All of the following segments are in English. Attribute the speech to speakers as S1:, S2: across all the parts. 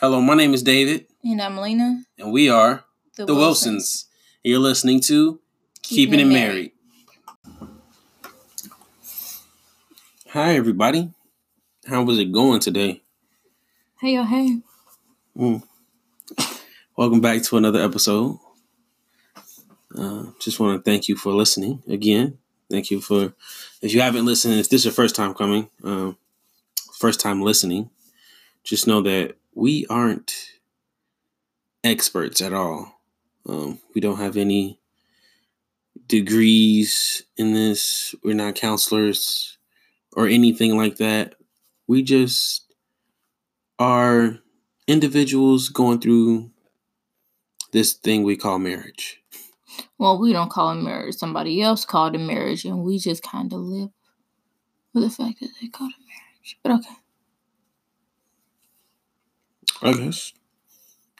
S1: Hello, my name is David,
S2: And I'm Lena.
S1: and we are the, Wilsons. You're listening to Keeping, It Married. Hi, everybody. How was it going today?
S2: Hey, yo, hey.
S1: Mm. Welcome back to another episode. Uh, just want to thank you for listening again. Thank you for, if you haven't listened, if this is your first time coming, um, first time listening, just know that we aren't experts at all. Um, we don't have any degrees in this. We're not counselors or anything like that. We just are individuals going through this thing we call marriage.
S2: Well, we don't call it marriage. Somebody else called it marriage, and we just kind of live with the fact that they called it marriage. But okay.
S1: I guess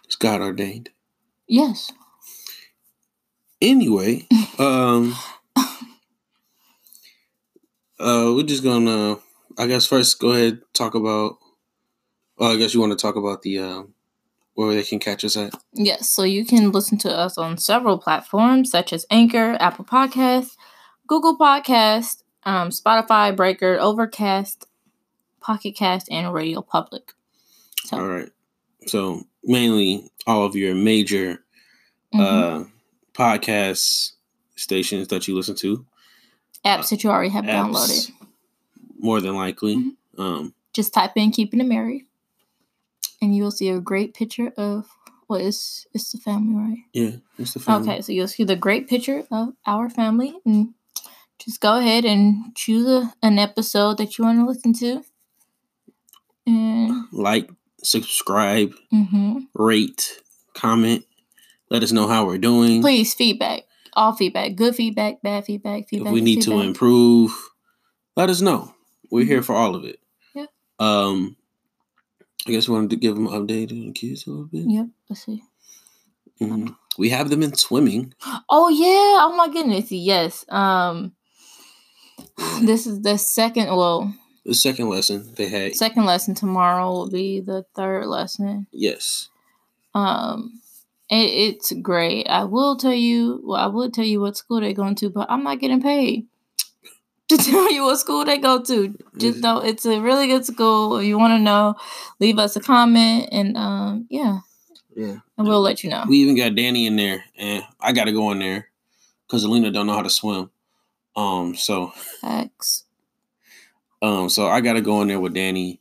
S1: it's God ordained.
S2: Yes.
S1: Anyway, um, uh, we're just gonna, I guess, first go ahead talk about. Well, I guess you want to talk about the um, where they can catch us at.
S2: Yes. So you can listen to us on several platforms such as Anchor, Apple Podcasts, Google Podcast, um, Spotify, Breaker, Overcast, Pocket Cast, and Radio Public. So,
S1: All right. So mainly all of your major
S2: mhm.
S1: uh podcast stations that you listen to,
S2: apps that you already have
S1: apps,
S2: downloaded.
S1: more than likely.
S2: Mhm.
S1: Um,
S2: Just type in "Keeping It Married," and you will see a great picture of what is it's the family, right?
S1: yeah, it's the family.
S2: Okay, so you'll see the great picture of our family, and just go ahead and choose a, an episode that you want to listen to. And
S1: Like, subscribe,
S2: hmm
S1: rate, comment. Let us know how we're doing.
S2: please feedback, all feedback, good feedback, bad feedback,
S1: if
S2: feedback.
S1: we
S2: is
S1: need to improve, let us know. We're here for all of it.
S2: Yeah.
S1: Um, I guess we wanted to give them an update on the kids a little bit.
S2: Yep. Let's see.
S1: Mhm. We have them in swimming.
S2: Oh yeah! Oh my goodness! Yes. Um, this is the second. Well,
S1: The second lesson they had.
S2: second lesson tomorrow will be the third lesson.
S1: yes.
S2: Um, it, it's great. I will tell you. Well, I will tell you what school they're going to, but I'm not getting paid to tell you what school they go to. Just know it's a really good school. If you want to know, leave us a comment, and um, yeah,
S1: Yeah.
S2: and we'll let you know.
S1: We even got Danny in there, and I got to go in there because Alina don't know how to swim. Um, so
S2: Facts.
S1: Um, so I got to go in there with Danny,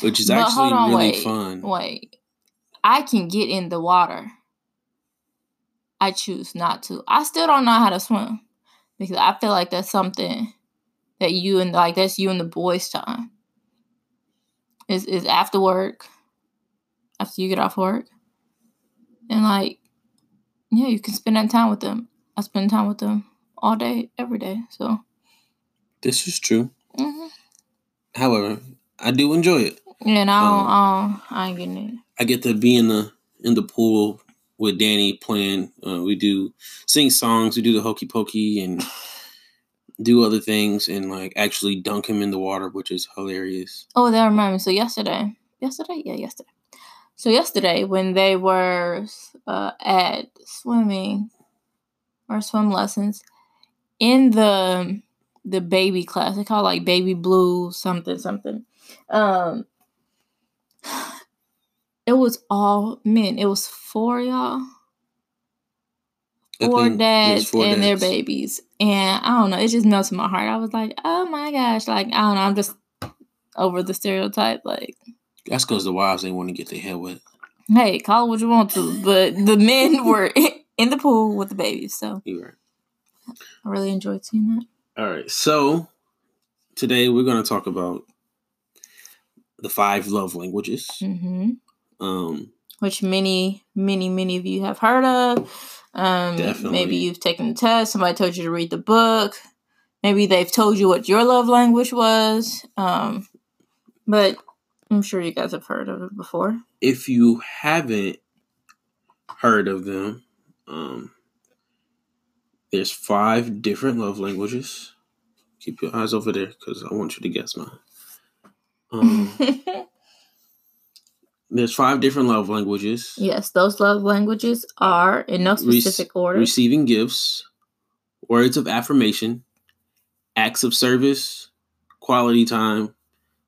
S1: which is
S2: But
S1: actually
S2: on,
S1: really
S2: wait,
S1: fun.
S2: Wait, I can get in the water. I choose not to. I still don't know how to swim because I feel like that's something that you and like that's you and the boys' time. Is is after work, after you get off work, and like, yeah, you can spend that time with them. I spend time with them all day, every day. So,
S1: This is true.
S2: mhm.
S1: However, I do enjoy it.
S2: yeah, and I don't,
S1: Um,
S2: I, don't, I ain't getting it.
S1: I get to be in the in the pool with Danny playing. Uh, we do sing songs, we do the hokey pokey, and do other things, and like actually dunk him in the water, which is hilarious.
S2: Oh, that reminds me. So yesterday, yesterday, yeah, yesterday. So yesterday, when they were uh, at swimming or swim lessons in the the baby class, they call it like baby blue something something. Um, it was all men. It was four y'all, four
S1: think it was
S2: dads
S1: four
S2: and their babies, and I don't know. It just melted my heart. I was like, oh my gosh, like I don't know. I'm just over the stereotype, like.
S1: That's because the wives they want to get their head wet.
S2: hey, call it what you want to, but the men were in the pool with the babies, so
S1: You're right.
S2: I really enjoyed seeing that.
S1: All right, so today we're going to talk about the five love languages.
S2: hmm
S1: Um,
S2: Which many, many, many of you have heard of. Um,
S1: Definitely.
S2: Maybe you've taken the test. Somebody told you to read the book. Maybe they've told you what your love language was. Um, but I'm sure you guys have heard of it before.
S1: if you haven't heard of them, um, there's five different love languages. Keep your eyes over there because I want you to guess mine. Um, There's five different love languages.
S2: Yes, those love languages are in no specific order.
S1: Receiving gifts, words of affirmation, acts of service, quality time,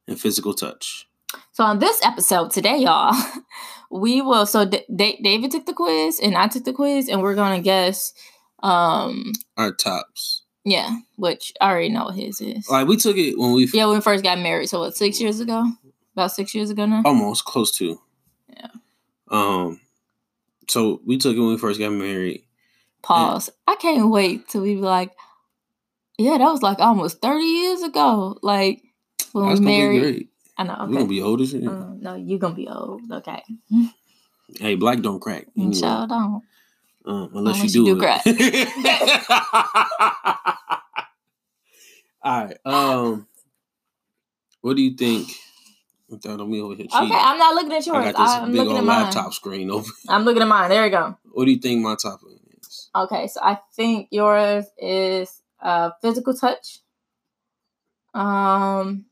S1: and physical touch.
S2: So on this episode today, y'all, we will. So D- Da- David took the quiz and I took the quiz, and we're gonna guess. Um,
S1: Our tops.
S2: yeah, which I already know what his is.
S1: Like we took it when we
S2: Yeah, when we first got married. So what, six years ago? About six years ago now.
S1: almost close to.
S2: Yeah.
S1: Um. So we took it when we first got married.
S2: Pause. I can't wait till we be like, yeah, that was like almost thirty years ago. Like when
S1: That's
S2: we married. I know.
S1: We're gonna be old as shit.
S2: Uh, no, you're gonna be old. Okay.
S1: hey, black don't crack. Anyway.
S2: Child, don't.
S1: Uh, unless,
S2: Unless
S1: you
S2: you
S1: do,
S2: do
S1: it. All right. Um, what do you think? Without me over here cheating.
S2: Okay, I'm not looking at
S1: I
S2: yours.
S1: got this
S2: I'm
S1: big
S2: looking
S1: old
S2: at mine.
S1: laptop screen open.
S2: I'm looking at mine. There we go.
S1: What do you think my top is?
S2: Okay, so I think yours is uh physical touch. Um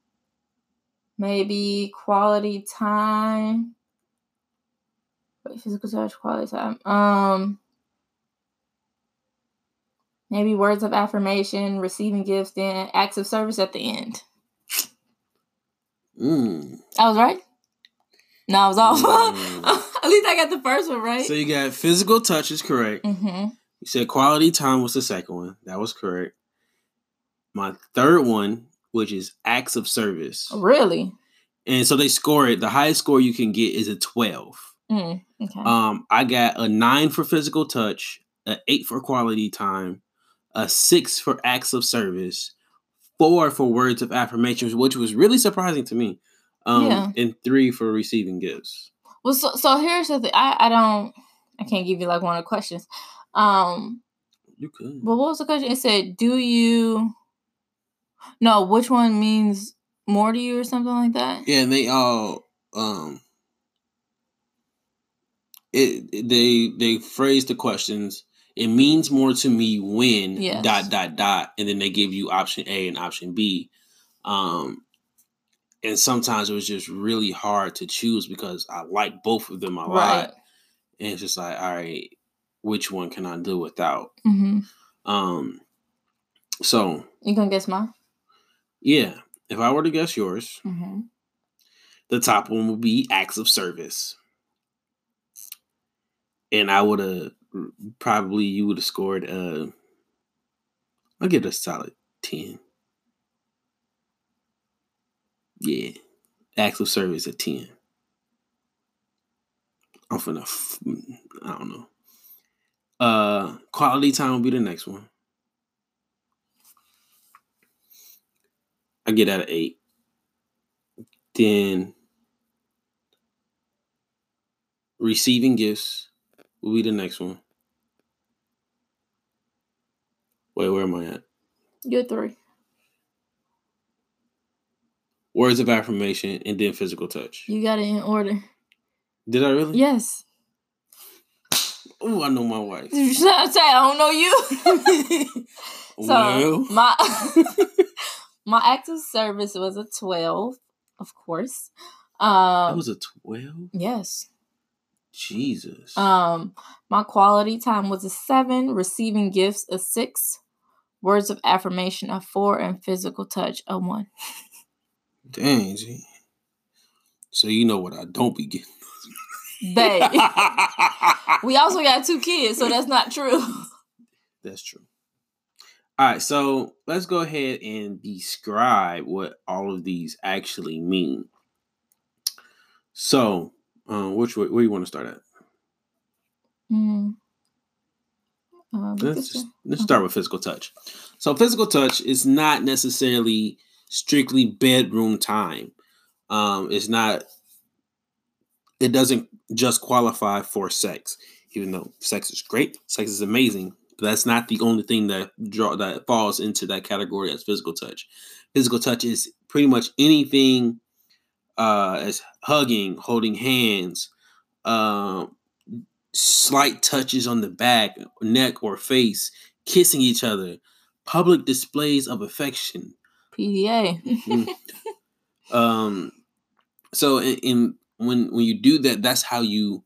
S2: maybe quality time. Wait, physical touch, quality time. Um maybe words of affirmation, receiving gifts, then acts of service at the end.
S1: Mm.
S2: I was right? No, I was off.
S1: Mm.
S2: at least I got the first one right.
S1: So you got physical touch is correct.
S2: mm-hmm.
S1: You said quality time was the second one. That was correct. My third one, which is acts of service.
S2: Really?
S1: And so they score it. The highest score you can get is a 12.
S2: Mm, okay.
S1: Um, I got a nine for physical touch, an eight for quality time, a six for acts of service, four for words of affirmation, which was really surprising to me. Um,
S2: Yeah.
S1: and three for receiving gifts.
S2: Well, so, so here's the thing. I, I don't, I can't give you like one of the questions. Um,
S1: You could.
S2: but what was the question? It said, do you, no, which one means more to you or something like that?
S1: Yeah, and they all um it it- they they phrase the questions. It means more to me when
S2: Yes.
S1: dot dot dot, and then they give you option A and option B. Um, and sometimes it was just really hard to choose because I like both of them a lot, and it's just like, all right, which one can I do without?
S2: Mm-hmm.
S1: Um, so
S2: You gonna guess mine?
S1: yeah, if I were to guess yours,
S2: Mm-hmm.
S1: the top one would be acts of service. And I would have probably you would have scored uh I'll give it a solid 10. Yeah. Acts of service at 10. I'm finna f- I don't know. Uh quality time will be the next one. I get out of eight. Then receiving gifts will be the next one. Wait, where am I at?
S2: You're three.
S1: Words of affirmation and then physical touch.
S2: You got it in order.
S1: Did I really?
S2: Yes.
S1: Oh, I know my wife.
S2: You should not say I don't know you. so
S1: well,
S2: my my active service was a twelve, of course. Um,
S1: that was a 12?
S2: yes.
S1: Jesus.
S2: Um, my quality time was a seven, receiving gifts a six, words of affirmation a four, and physical touch a one.
S1: Dang, G. So you know what I don't be getting.
S2: Babe. we also got two kids, so that's not true.
S1: That's true. All right, so let's go ahead and describe what all of these actually mean. So, um, which way, where you want to start at?
S2: Mm. Uh,
S1: Let's just, let's start with physical touch. So, physical touch is not necessarily strictly bedroom time. Um, it's not. It doesn't just qualify for sex, even though sex is great. Sex is amazing. But that's not the only thing that draw that falls into that category as physical touch. Physical touch is pretty much anything uh, as hugging, holding hands, um, slight touches on the back, neck, or face, kissing each other, public displays of affection.
S2: PDA.
S1: Um, so in, in when when you do that, that's how you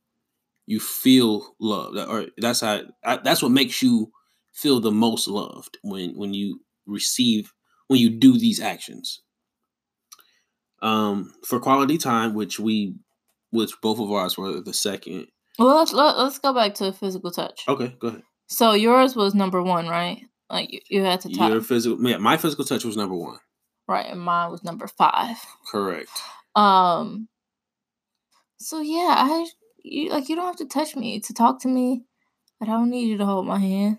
S1: you feel loved, or that's how that's what makes you feel the most loved when when you receive when you do these actions. Um, for quality time, which we, which both of ours were the second.
S2: Well, let's let, us let us go back to physical touch.
S1: Okay, go ahead.
S2: So yours was number one, right? Like you, you had to
S1: top. Your physical, yeah, my physical touch was number one.
S2: Right, and mine was number five.
S1: Correct.
S2: Um. So yeah, I you like you don't have to touch me to talk to me. I don't need you to hold my hand.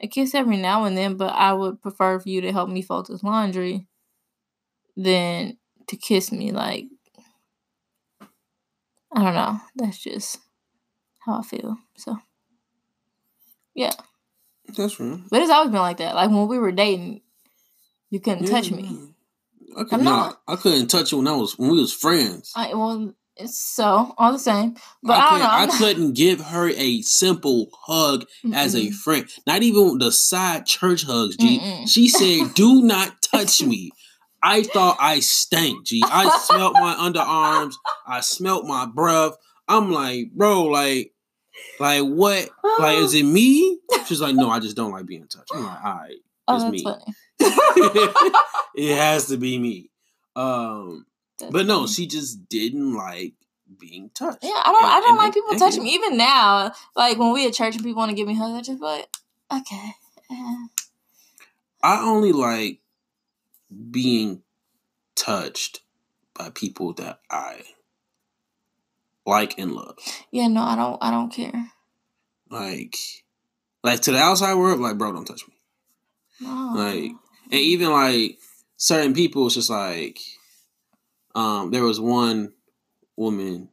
S2: A kiss every now and then, but I would prefer for you to help me fold this laundry than to kiss me. Like I don't know. That's just how I feel. So yeah.
S1: That's right.
S2: But it's always been like that. Like when we were dating, you couldn't yeah, touch me.
S1: I could not. I couldn't touch you when I was when we was friends.
S2: I well, it's so all the same. But I, I,
S1: I couldn't give her a simple hug Mm-mm. as a friend. Not even the side church hugs. G. Mm-mm. She said, "Do not touch me." I thought I stank. G. I smelt my underarms. I smelt my breath. I'm like, bro, like like what? Like is it me? She's like, no, I just don't like being touched. I'm like, all right, oh, it's me. it has to be me. Um, that's but no, funny. she just didn't like being touched.
S2: Yeah, I don't. And, I don't like people touching me. Even now, like when we at church and people want to give me hugs, I just like, okay. Yeah.
S1: I only like being touched by people that I like and love.
S2: Yeah, no, I don't. I don't care.
S1: Like, like to the outside world, like, bro, don't touch me. No. Like, and even like certain people, it's just like, um, there was one woman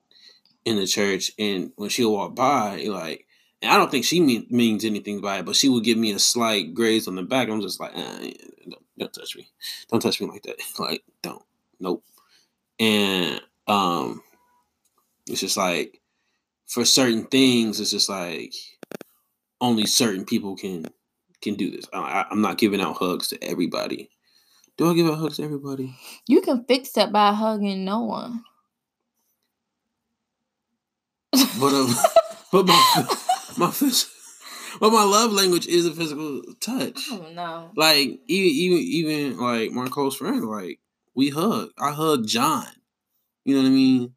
S1: in the church, and when she would walk by, like, and I don't think she mean, means anything by it, but she would give me a slight graze on the back. I'm just like, eh, don't, don't touch me, don't touch me like that. Like, don't, nope. And um, it's just like for certain things, it's just like only certain people can can do this. I, am not giving out hugs to everybody. Do I give out hugs to everybody?
S2: You can fix that by hugging no one.
S1: But um, but my my but my love language is a physical touch.
S2: Oh no!
S1: Like even even even like my close friend, like we hug. I hug John. You know what I mean?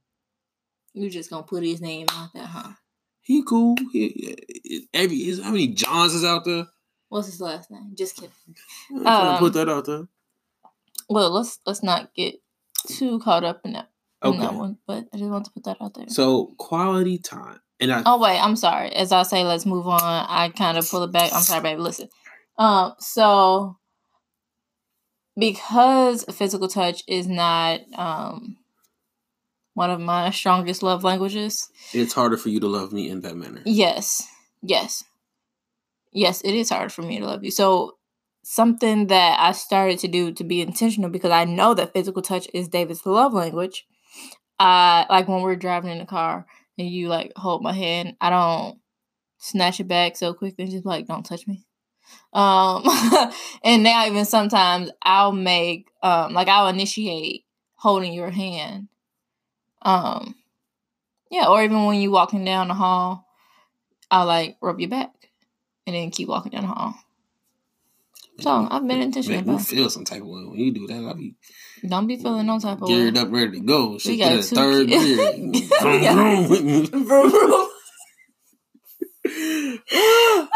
S2: You just gonna put his name out there, huh?
S1: He cool. He, every how many Johns is out there?
S2: What's his last name? Just kidding.
S1: I'm um, put that out there.
S2: Well, let's let's not get too caught up in that in okay. that one, but I just want to put that out there.
S1: So quality time, and I.
S2: Oh wait, I'm sorry. As I say, let's move on. I kind of pull it back. I'm sorry, baby. Listen. Um. So because physical touch is not um one of my strongest love languages.
S1: It's harder for you to love me in that manner.
S2: Yes. Yes. Yes, it is hard for me to love you. So something that I started to do to be intentional because I know that physical touch is David's love language. I like when we're driving in the car and you like hold my hand, I don't snatch it back so quickly and just like don't touch me. Um and now even sometimes I'll make um like I'll initiate holding your hand um, yeah, or even when you walking down the hall, I'll like rub your back and then keep walking down the hall. So I've been intentional.
S1: Make me feel some type of way when you do that. I'll be
S2: don't be feeling no type of
S1: geared way. up, ready to go. we got two third gear.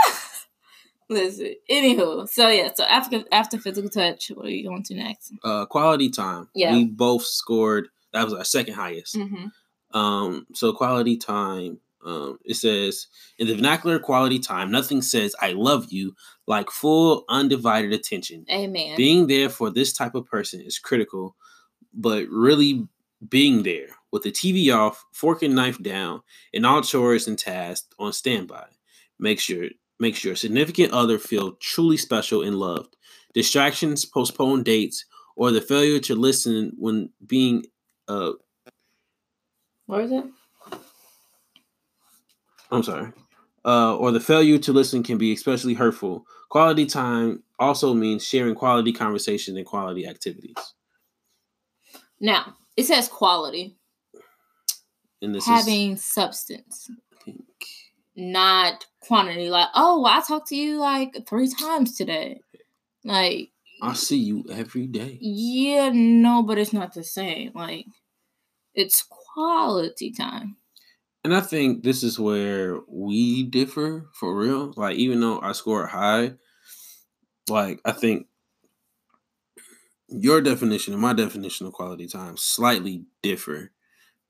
S2: Listen, anywho, so yeah, so after after physical touch, what are you going to next?
S1: Uh, quality time. Yeah, we both scored that was our second highest. Mm-hmm. Um, so quality time. Um, it says in the vernacular quality time, nothing says "I love you" like full undivided attention.
S2: Amen.
S1: Being there for this type of person is critical, but really being there with the TV off, fork and knife down, and all chores and tasks on standby makes your makes your significant other feel truly special and loved. Distractions, postponed dates, or the failure to listen when being uh,
S2: what is it?
S1: I'm sorry. Uh, or the failure to listen can be especially hurtful. Quality time also means sharing quality conversation and quality activities.
S2: Now, it says quality.
S1: And this
S2: having substance,
S1: is, I think,
S2: not quantity. Like, oh, I talked to you like three times today. Like,
S1: I see you every day.
S2: yeah, no, but it's not the same. Like, it's quality time.
S1: And I think this is where we differ for real. Like, even though I score high, like, I think your definition and my definition of quality time slightly differ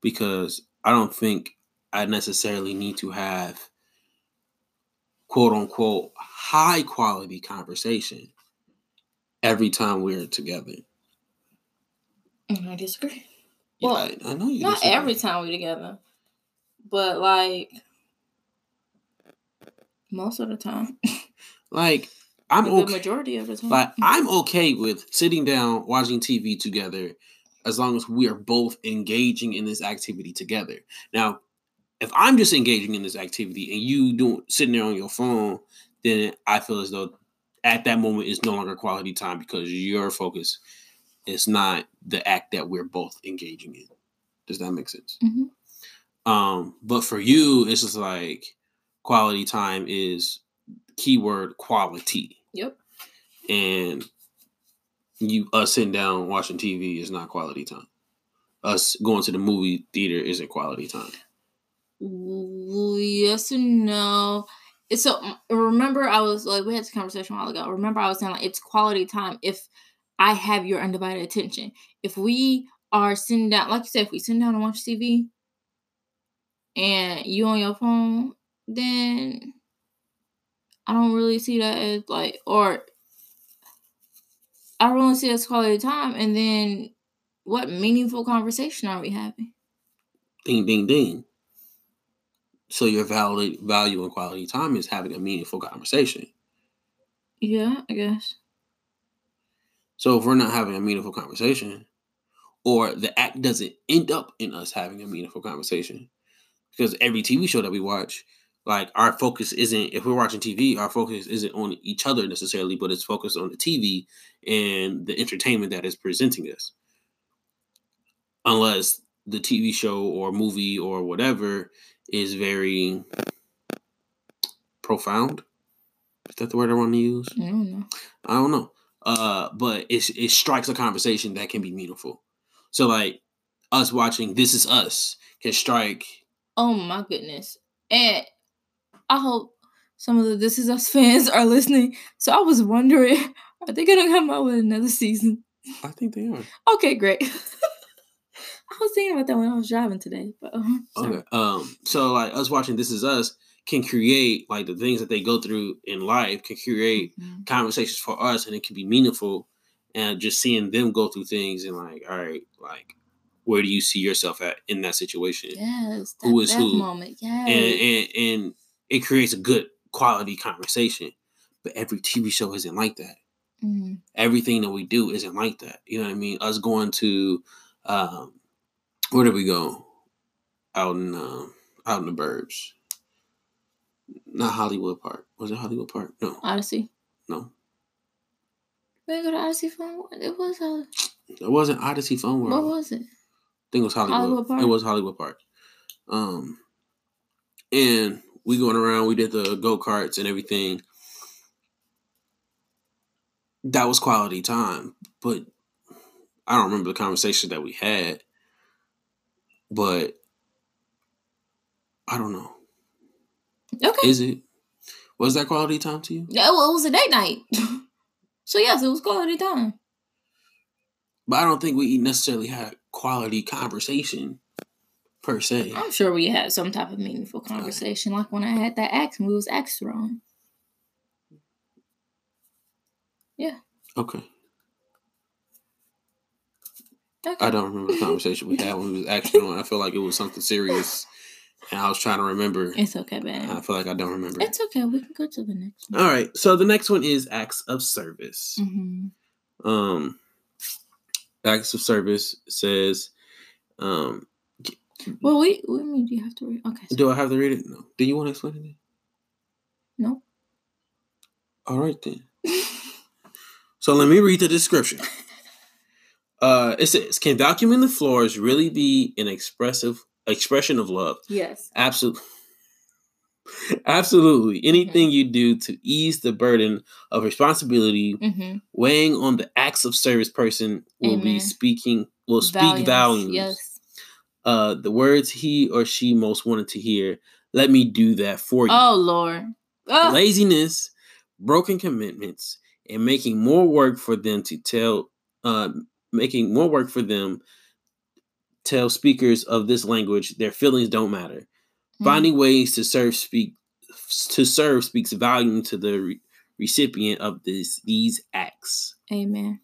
S1: because I don't think I necessarily need to have quote unquote high quality conversation every time we're together.
S2: Mm, I disagree.
S1: Yeah,
S2: Well,
S1: I, I know you
S2: Not
S1: disagree.
S2: every time we're together, but like most of the time.
S1: Like I'm
S2: the
S1: okay.
S2: majority of the time.
S1: Like I'm okay with sitting down watching TV together as long as we are both engaging in this activity together. Now, if I'm just engaging in this activity and you doing sitting there on your phone, then I feel as though at that moment it's no longer quality time because your focus is not the act that we're both engaging in. Does that make sense?
S2: Mhm.
S1: Um, but for you, it's just like quality time is keyword quality
S2: Yep.
S1: and you us sitting down watching TV is not quality time. Us going to the movie theater isn't quality time.
S2: Yes and no. So remember I was like we had this conversation a while ago. Remember I was saying like it's quality time if I have your undivided attention. If we are sitting down, like you said, if we sit down and watch TV and you on your phone, then I don't really see that as like or I don't really see it as quality time. And then what meaningful conversation are we having?
S1: Ding ding ding. So your value value and quality time is having a meaningful conversation.
S2: Yeah, I guess.
S1: So if we're not having a meaningful conversation, or the act doesn't end up in us having a meaningful conversation, because every TV show that we watch, like our focus isn't if we're watching TV, our focus isn't on each other necessarily, but it's focused on the TV and the entertainment that is presenting us. Unless the TV show or movie or whatever is very profound. Is that the word I want to use?
S2: I don't know.
S1: I don't know. Uh, but it it strikes a conversation that can be meaningful. So like us watching This Is Us can strike.
S2: Oh my goodness. And I hope some of the This Is Us fans are listening. So I was wondering, are they gonna come out with another season?
S1: I think they are.
S2: Okay, great. I was thinking about that when I was driving today. But uh.
S1: Okay. Um. So like us watching This Is Us can create like the things that they go through in life can create
S2: Mhm.
S1: conversations for us, and it can be meaningful. And just seeing them go through things and like, all right, like, where do you see yourself at in that situation?
S2: Yes, that,
S1: Who is
S2: that
S1: who?
S2: moment. Yes.
S1: and, and and it creates a good quality conversation. But every TV show isn't like that.
S2: Mm.
S1: Everything that we do isn't like that. You know what I mean? Us going to um where did we go? Out in um out in the burbs. Not Hollywood Park. Was it Hollywood Park? No,
S2: Odyssey.
S1: no.
S2: We didn't go to Odyssey for it was a
S1: It wasn't Odyssey Fun World.
S2: what was it?
S1: I think it was Hollywood.
S2: Hollywood Park?
S1: It was Hollywood Park. Um, and we going around. We did the go karts and everything. That was quality time, but I don't remember the conversation that we had. But I don't know.
S2: Okay.
S1: Is it? Was that quality time to you?
S2: yeah, well, it was a date night. so yes, it was quality time.
S1: But I don't think we necessarily had quality conversation per se.
S2: I'm sure we had some type of meaningful conversation, like when I had that axe when we was axe throwing.
S1: Okay.
S2: Okay.
S1: I don't remember the conversation we had when we was actually on. I feel like it was something serious, and I was trying to remember.
S2: It's okay, man.
S1: I feel like I don't remember.
S2: It's okay. We can go to the next one.
S1: All right, so the next one is acts of service.
S2: hmm
S1: Um, acts of service says, um,
S2: Well, we. What mean do you have to read? Okay. So,
S1: do I have to read it? No. Do you want to explain it?
S2: no.
S1: All right then. So let me read the description. Uh, it says, "Can vacuuming the floors really be an expressive expression of love.
S2: Yes.
S1: Absolutely. Absolutely. Anything you do to ease the burden of responsibility
S2: Mm-hmm.
S1: weighing on the acts of service person will be speaking will speak volumes.
S2: Yes.
S1: Uh the words he or she most wanted to hear. Let me do that for you.
S2: Oh Lord. Oh.
S1: Laziness, broken commitments, and making more work for them to tell uh making more work for them tell speakers of this language their feelings don't matter.
S2: Mm-hmm.
S1: Finding ways to serve speak to serve speaks volume to the re- recipient of this these acts.
S2: Amen.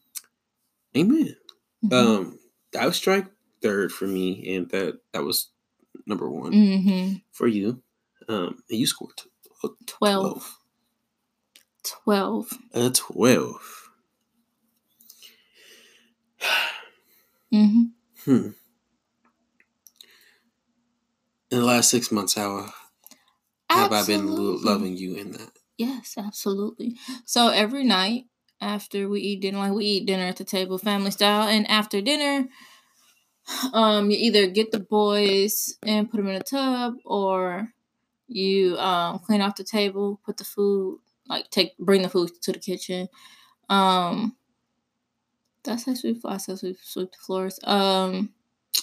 S1: Amen.
S2: Mm-hmm.
S1: Um, that was strike third for me, and that that was number one
S2: mm-hmm.
S1: for you. Um, and you scored t- 12.
S2: 12. 12.
S1: A 12.
S2: Mm-hmm.
S1: Hmm. In the last six months, how have. I been loving you in that?
S2: Yes, absolutely. So every night after we eat dinner, like we eat dinner at the table, family style, and after dinner, um, you either get the boys and put them in a tub, or you um clean off the table, put the food, like take bring the food to the kitchen, um, that's how sweep. I said sweep, sweep the floors. Um,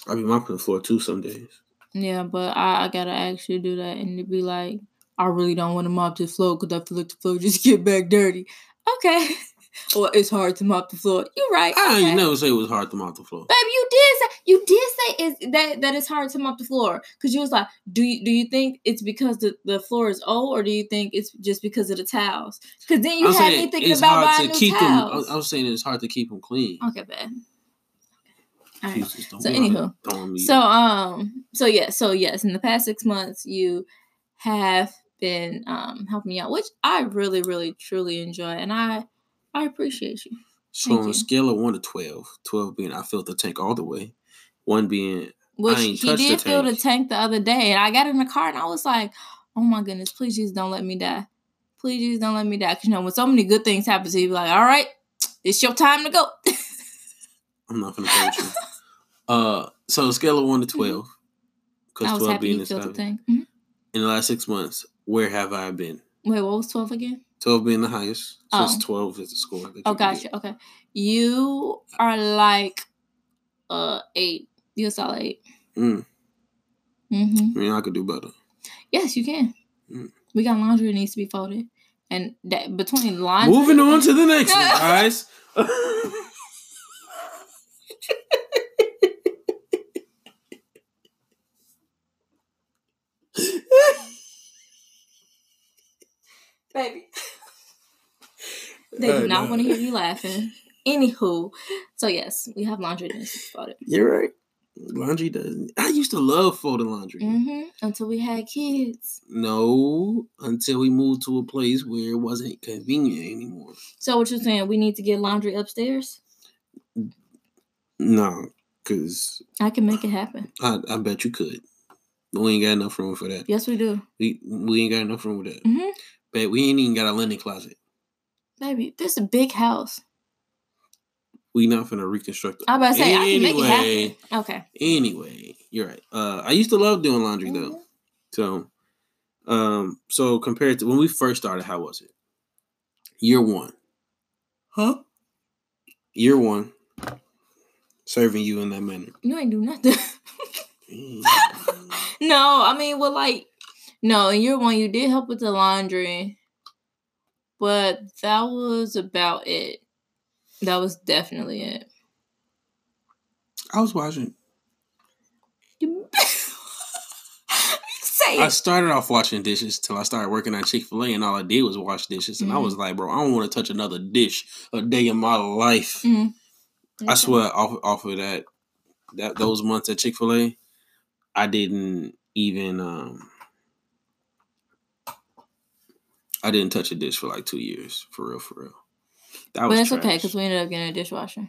S1: I be mopping the floor too some days.
S2: yeah, but I, I gotta actually do that, and to be like, I really don't want to mop the floor because I feel like the floor just get back dirty. Okay. well, it's hard to mop the floor. You're right.
S1: I
S2: okay.
S1: never say it was hard to mop the floor.
S2: Baby, you did say you did say is that that it's hard to mop the floor because you was like, do you do you think it's because the, the floor is old or do you think it's just because of the towels? Because then you
S1: I'm
S2: had me thinking about
S1: hard
S2: buying
S1: to
S2: new
S1: keep them.
S2: towels.
S1: I, was saying it's hard to keep them clean.
S2: okay, bad. Right.
S1: Jesus,
S2: So
S1: be out here
S2: anywho, So um so yeah, so yes, in the past six months you have been um helping me out, which I really, really truly enjoy and I I appreciate you.
S1: So
S2: Thank
S1: on
S2: you.
S1: a scale of one to 12, 12 being I filled the tank all the way, one being
S2: Which
S1: ain't
S2: he
S1: touched the
S2: did fill the
S1: tank.
S2: the other day and I got in the car and I was like, Oh my goodness, please just don't let me die. Please just don't let me die. Cause you know when so many good things happen to you, be like, All right, it's your time to go.
S1: I'm not gonna play you. Uh, so a scale of one to 12, because 12
S2: happy
S1: being the
S2: the tank. Mhm.
S1: In the last six months, where have I been?
S2: Wait, what was twelve again?
S1: 12 being the highest, since
S2: Oh.
S1: 12 is the score.
S2: Oh, gotcha. Okay. You are like uh eight. You're a solid eight.
S1: Mm,
S2: Mm-hmm.
S1: I mean, I could do better.
S2: Yes, you can.
S1: Mm.
S2: We got laundry that needs to be folded, and that between laundry.
S1: Moving on to the next one, guys.
S2: baby. They do not
S1: no.
S2: want to hear you laughing. Anywho, so yes, we have laundry to be folded.
S1: You're right. Laundry doesn't. I used to love folding laundry.
S2: Mm-hmm. Until we had kids.
S1: No, until we moved to a place where it wasn't convenient anymore.
S2: So what you're saying? We need to get laundry upstairs.
S1: No, because
S2: I can make it happen.
S1: I, I bet you could. We ain't got enough room for that.
S2: Yes, we do,
S1: We we ain't got enough room for that.
S2: Mhm.
S1: But we ain't even got a linen closet.
S2: Baby. This is a big house.
S1: We not finna reconstruct it.
S2: I'm about to say I can make it happen. Okay.
S1: Anyway, you're right. Uh, I used to love doing laundry though.
S2: Mhm.
S1: So, um, so compared to when we first started, how was it? Year one,
S2: Huh?
S1: year one, serving you in that manner.
S2: You ain't do nothing. No, I mean, well, like, no, in year one, you did help with the laundry, but that was about it. That was definitely it.
S1: I was watching.
S2: You say
S1: I started off washing dishes till I started working at Chick Fil A, and all I did was wash dishes. And I
S2: Mhm.
S1: was like, bro, I don't want to touch another dish a day in my life.
S2: Mhm.
S1: I swear, off off of that, that those months at Chick Fil A, I didn't even um, I didn't touch a dish for like two years, for real, for real. That
S2: But
S1: was
S2: it's okay because we ended up getting a dishwasher.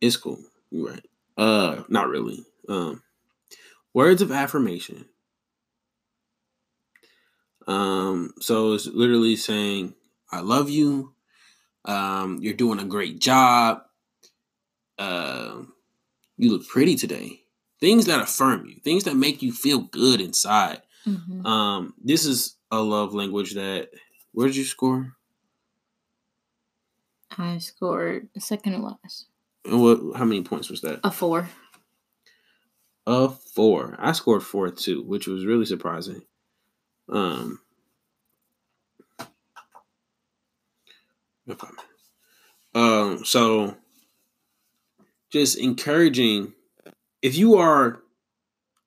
S1: It's cool. You're right. Uh, not really. Um, words of affirmation. Um, so it's literally saying, "I love you." Um, you're doing a great job. Um, you look pretty today. things that affirm you, things that make you feel good inside.
S2: Mhm.
S1: Um, this is a love language that. Where did you score?
S2: I scored second to last.
S1: And what? How many points was that?
S2: A four.
S1: A four. I scored four too, which was really surprising. Um, no problem. Um, so just encouraging if you are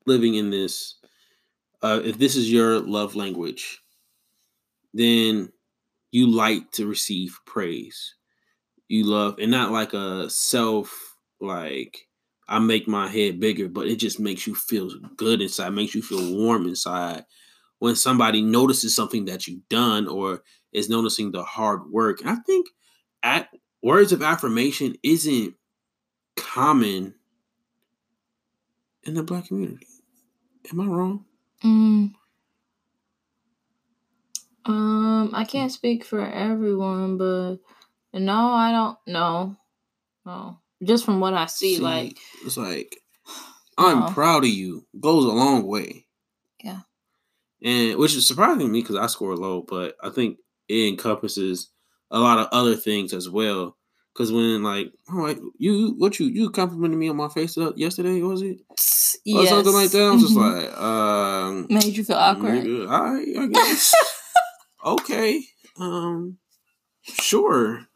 S1: living in this, uh, if this is your love language, then you like to receive praise. You love, and not like a self like I make my head bigger, but it just makes you feel good inside, makes you feel warm inside when somebody notices something that you've done or is noticing the hard work. And I think at words of affirmation isn't common in the black community. Am I wrong?
S2: Mm. Um, I can't speak for everyone, but no, I don't know. No, just from what I see, like
S1: it's like I'm
S2: No.
S1: proud of you goes a long way.
S2: Yeah.
S1: And which is surprising to me because I score low, but I think it encompasses a lot of other things as well. Because when like, all right, you what you you complimented me on my face uh, yesterday, was it? yes. Or something like that. I was just
S2: Mhm.
S1: like, um,
S2: made you feel awkward.
S1: I guess. okay. Um, sure.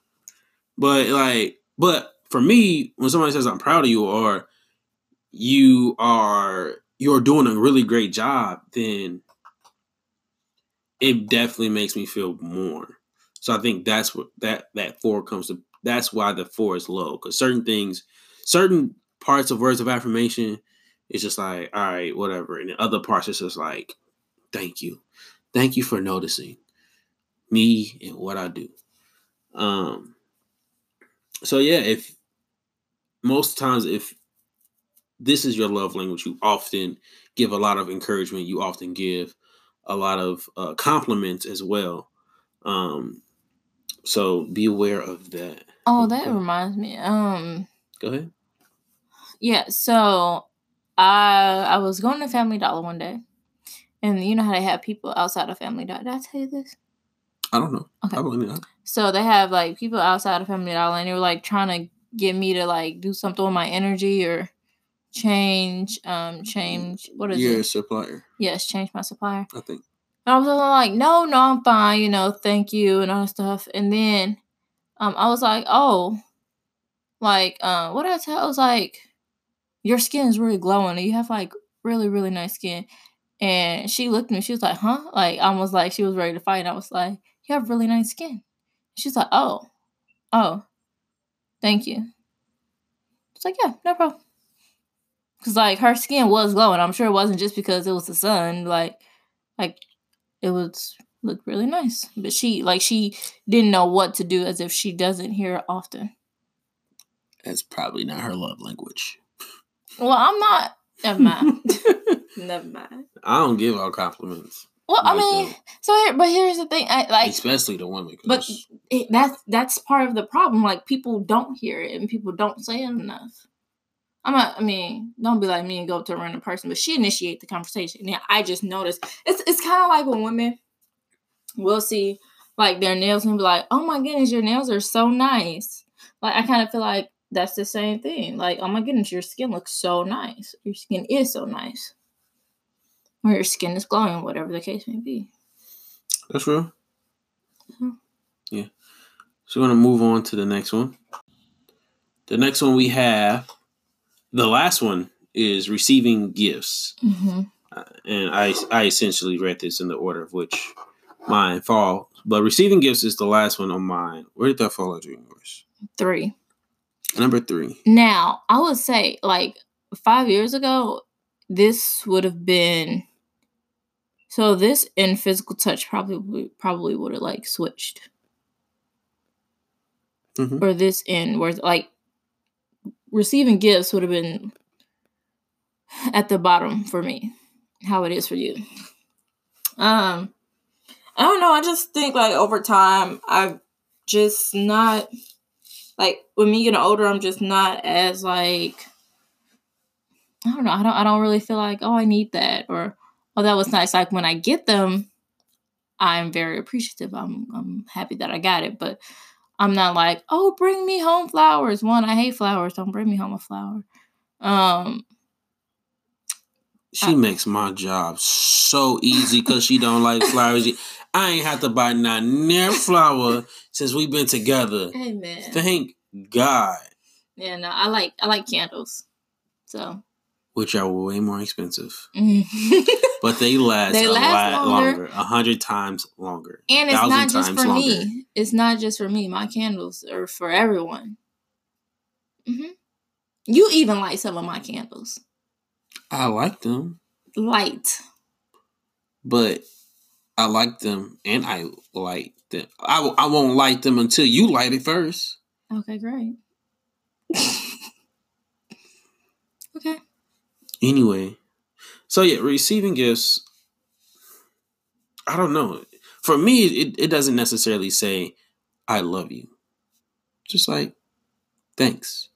S1: But like, but for me, when somebody says I'm proud of you or you are you're doing a really great job, then it definitely makes me feel more. So I think that's what that that four comes to. That's why the four is low because certain things, certain parts of words of affirmation, it's just like all right, whatever, and the other parts it's just like, thank you, thank you for noticing me and what I do. Um. So yeah, if most times if this is your love language, you often give a lot of encouragement. You often give a lot of uh, compliments as well. Um, so be aware of that.
S2: Oh, that reminds me. Um,
S1: Go ahead.
S2: yeah. So I I was going to Family Dollar one day, and you know how they have people outside of Family Dollar. Did I tell you this?
S1: I don't know.
S2: Okay.
S1: I believe it.
S2: So they have like people outside of Family Dollar, and they were like trying to get me to like do something with my energy or change, um, change. What is
S1: You're a
S2: it?
S1: supplier,
S2: Yes, change my supplier.
S1: I think.
S2: And I was like, no, no, I'm fine, you know, thank you and all that stuff. And then um I was like, oh, like, uh, what I tell? I was like, your skin is really glowing you have like really, really nice skin. And she looked at me, she was like, huh? Like I almost like she was ready to fight. And I was like, you have really nice skin. She's like, oh, oh, thank you. It's like, yeah, no problem. Cause like her skin was glowing. I'm sure it wasn't just because it was the sun. Like, like it was looked really nice. But she like she didn't know what to do as if she doesn't hear it often.
S1: That's probably not her love language.
S2: Well, I'm not never mind. never mind.
S1: I don't give out compliments,
S2: Well, I mean,
S1: that.
S2: so here, but here's the thing. I, like,
S1: especially the women. 'cause
S2: but it, that's that's part of the problem. Like, people don't hear it and people don't say it enough. I'm not. I mean, don't be like me and go up to a random person, but she initiate the conversation. Yeah, I just noticed. It's it's kind of like when women will see like their nails and be like, "Oh my goodness, your nails are so nice." Like, I kind of feel like that's the same thing. Like, "Oh my goodness, your skin looks so nice. Your skin is so nice." Or your skin is glowing, whatever the case may be.
S1: that's real.
S2: Mhm.
S1: Yeah. So we're gonna move on to the next one. The next one we have, the last one is receiving gifts.
S2: Mm-hmm.
S1: Uh, and I I essentially read this in the order of which mine fall. But receiving gifts is the last one on mine. Where did that fall in yours?
S2: Three.
S1: Number three.
S2: Now, I would say like five years ago, this would have been so this and physical touch probably probably would have like switched.
S1: Mhm.
S2: Or this and where like receiving gifts would have been at the bottom for me. How it is for you. Um I don't know, I just think like over time I've just not like with me getting older, I'm just not as like I don't know. I don't. I don't really feel like oh I need that or oh that was nice. Like when I get them, I'm very appreciative. I'm I'm happy that I got it, but I'm not like oh bring me home flowers. One I hate flowers. Don't bring me home a flower. Um.
S1: She makes my job so easy because she don't like flowers. I ain't have to buy not near flower since we've been together.
S2: Amen.
S1: Thank God.
S2: Yeah, no, I like I like candles. So
S1: which are way more expensive,
S2: Mhm.
S1: but they last
S2: They
S1: a
S2: last
S1: lot
S2: longer.
S1: a hundred times longer,
S2: and it's not just for
S1: longer.
S2: me. It's not just for me. My candles are for everyone. hmm You even light some of my candles.
S1: I like them,
S2: Light.
S1: but I like them, and I like them. I w- I won't light them until you light it first.
S2: Okay, great. okay.
S1: Anyway, so yeah, receiving gifts. I don't know. For me, it, it doesn't necessarily say "I love you." Just like, thanks,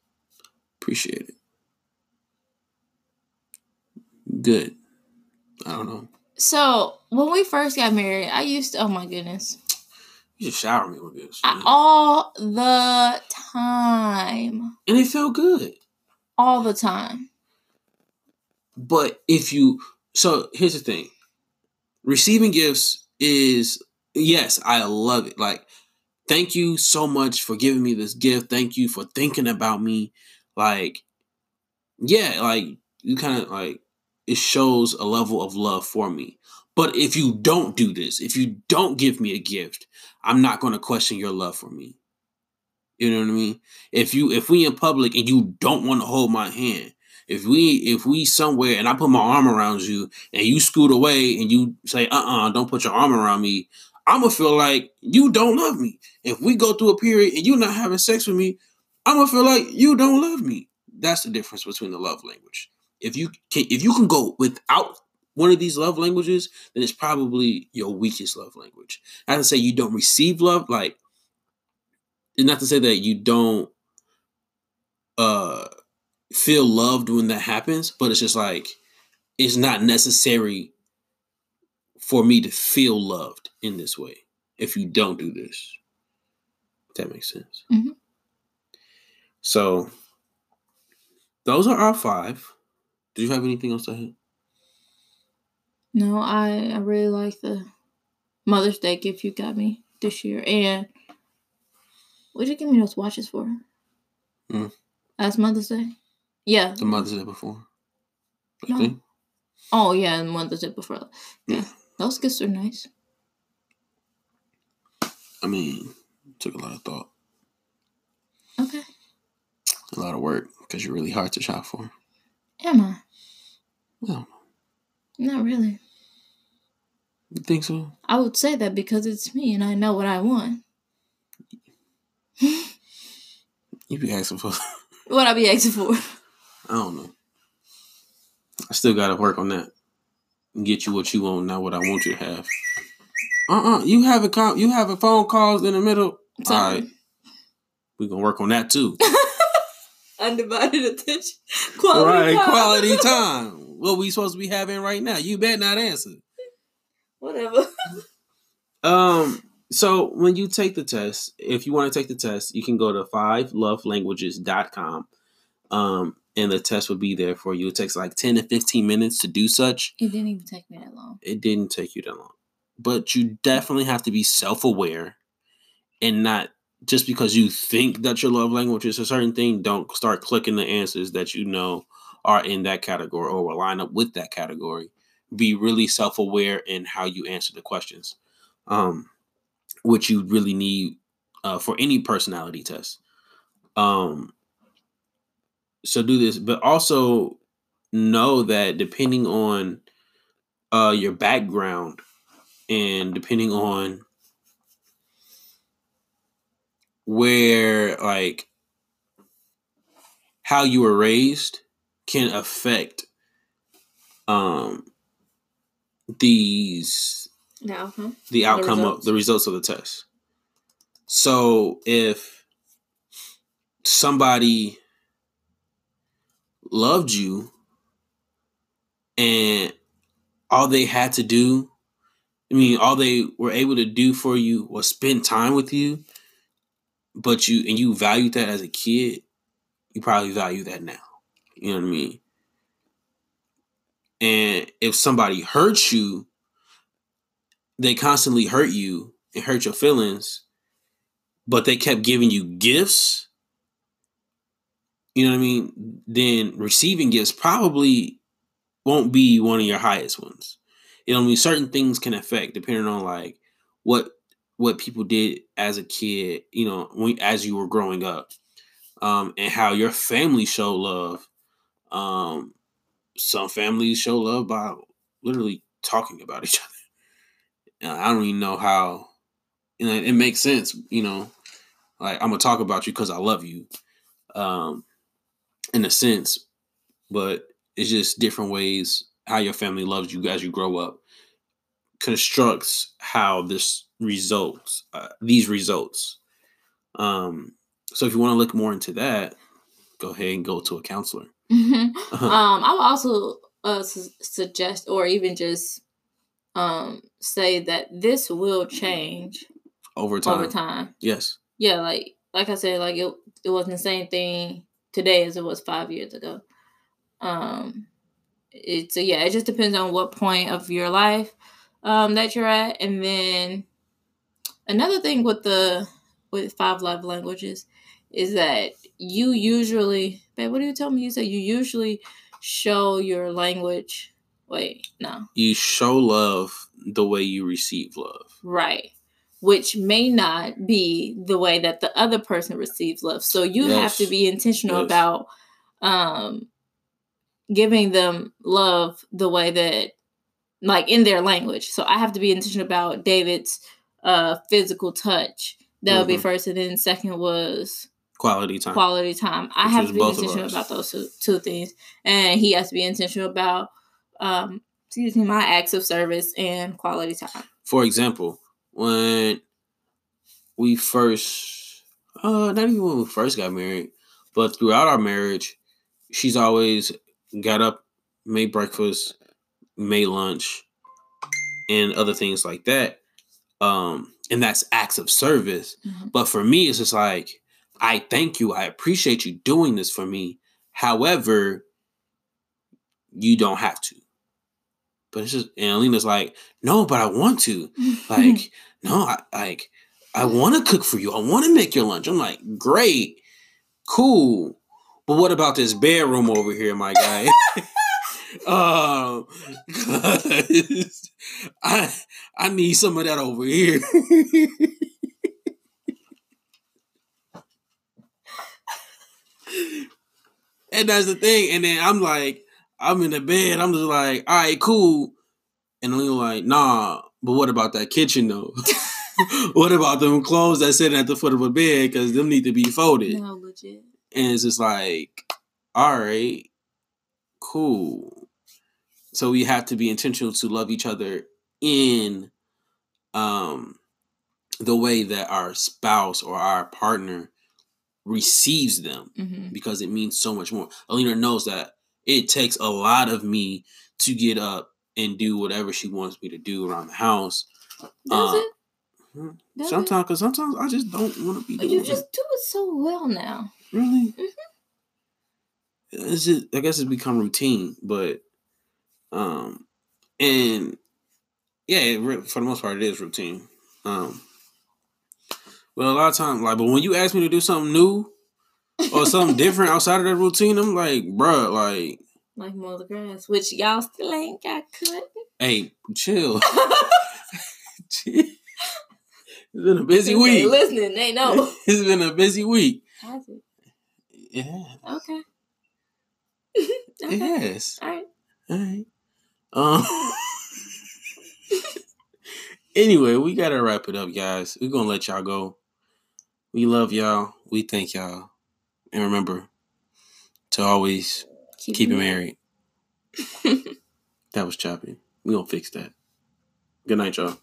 S1: appreciate it, good. I don't know.
S2: So when we first got married, I used to, oh my goodness,
S1: You just shower me with this,
S2: I, all the time,
S1: and it felt good.
S2: all the time.
S1: But if you, so here's the thing: receiving gifts is yes, I love it. Like, thank you so much for giving me this gift. Thank you for thinking about me. Like, yeah, like you kind of like it shows a level of love for me. But if you don't do this, if you don't give me a gift, I'm not going to question your love for me. You know what I mean? If you if we in public and you don't want to hold my hand, if we if we somewhere and I put my arm around you and you scoot away and you say uh-uh don't put your arm around me, I'm gonna feel like you don't love me. If we go through a period and you're not having sex with me, I'm gonna feel like you don't love me. That's the difference between the love language. If you can if you can go without one of these love languages, then it's probably your weakest love language. Not to say you don't receive love, like it's not to say that you don't uh feel loved when that happens, but it's just like it's not necessary for me to feel loved in this way if you don't do this. If that makes sense.
S2: Mhm.
S1: So those are our five. Do you have anything else to add?
S2: No, I I really like the Mother's Day gift you got me this year, and what did you give me those watches for?
S1: Mm.
S2: Last Mother's Day. Yeah.
S1: The Mother's Day before. I
S2: No.
S1: think.
S2: Oh yeah, and Mother's Day before. Yeah, those gifts are nice.
S1: I mean, took a lot of thought,
S2: Okay.
S1: a lot of work because you're really hard to shop for.
S2: Am I?
S1: Well,
S2: Not really.
S1: you think so?
S2: I would say that because it's me and I know what I want.
S1: You be asking for.
S2: What I be asking for?
S1: I don't know. I still got to work on that. And get you what you want, not what I want you to have. Uh uh You have a com- you have a phone calls in the middle.
S2: So,
S1: All right, we gonna work on that too.
S2: Undivided attention. Quality
S1: right,
S2: time.
S1: quality time. What we supposed to be having right now? You bet not answer.
S2: Whatever.
S1: Um. So when you take the test, if you want to take the test, you can go to fivelovelanguages.com. Um, and the test will be there for you. It takes like 10 to 15 minutes to do such.
S2: It didn't even take me that long.
S1: It didn't take you that long. But you definitely have to be self-aware and not just because you think that your love language is a certain thing, don't start clicking the answers that you know are in that category or will line up with that category. Be really self-aware in how you answer the questions. Um which you really need uh, for any personality test. Um, so do this, but also know that depending on uh, your background and depending on where like how you were raised can affect um these
S2: The outcome.
S1: the outcome of the results of the test. So if somebody loved you and all they had to do, I mean, all they were able to do for you was spend time with you, but you and you valued that as a kid, you probably value that now. You know what I mean? And if somebody hurts you, they constantly hurt you and hurt your feelings, but they kept giving you gifts, you know what I mean? Then receiving gifts probably won't be one of your highest ones. You know, what I mean, certain things can affect depending on like what what people did as a kid. You know, when as you were growing up, um, and how your family show love. Um, some families show love by literally talking about each other. I don't even know how. You know, it makes sense. You know, like I'm gonna talk about you because I love you, um, in a sense, but it's just different ways how your family loves you as you grow up constructs how this results uh, these results. Um so if you want to look more into that go ahead and go to a counselor.
S2: Mm-hmm. um i would also uh, su- suggest or even just um say that this will change
S1: over time
S2: over time.
S1: yes.
S2: Yeah like like i said like it, it wasn't the same thing today as it was five years ago. Um it's yeah it just depends on what point of your life um that you're at. And then another thing with the with five love languages is that you usually babe what do you tell me? You said you usually show your language. Wait no.
S1: You show love the way you receive love.
S2: Right. Which may not be the way that the other person receives love. So you yes. have to be intentional yes. about um giving them love the way that like in their language. So I have to be intentional about David's uh physical touch. That would mm-hmm. be first, and then second was
S1: quality time.
S2: Quality time. I have to be intentional about those two, two, things, and he has to be intentional about um excuse me my acts of service and quality time.
S1: For example, when we first, uh, not even when we first got married, but throughout our marriage, she's always got up, made breakfast, made lunch, and other things like that. Um, and that's acts of service. Mm-hmm. But for me, it's just like, I thank you. I appreciate you doing this for me. However, you don't have to. But it's just and Alina's like, no, but I want to. like, no, I like I want to cook for you. I want to make your lunch. I'm like, great, cool. But what about this bedroom over here, my guy? um, I I need some of that over here. and that's the thing. And then I'm like, I'm in the bed. I'm just like, all right, cool. And I'm like, nah. But what about that kitchen though? what about them clothes that sitting at the foot of a bed? Because them need to be folded. No, legit. And it's just like, all right, cool. So we have to be intentional to love each other in um the way that our spouse or our partner receives them mm-hmm. because it means so much more. Alina knows that it takes a lot of me to get up and do whatever she wants me to do around the house. Does uh, it? Hmm, sometimes, because sometimes I just don't want to be.
S2: But you just it. do it so well now.
S1: Really? Mm-hmm. It's just, I guess it's become routine, but um, and yeah, for the most part, it is routine. Um, but a lot of times, like, but when you ask me to do something new or something different outside of that routine, I'm like, bruh, like,
S2: like mow the grass, which y'all still ain't got cut.
S1: Hey, chill. chill. It's been a busy week.
S2: Listening, they know.
S1: it's been a busy week.
S2: Has it?
S1: Yeah.
S2: Okay.
S1: okay. It has.
S2: All right.
S1: All right. Um. anyway, we gotta wrap it up, guys. We're gonna let y'all go. We love y'all. We thank y'all, and remember to always keep, keep it married. that was choppy. We gonna fix that. Good night, y'all.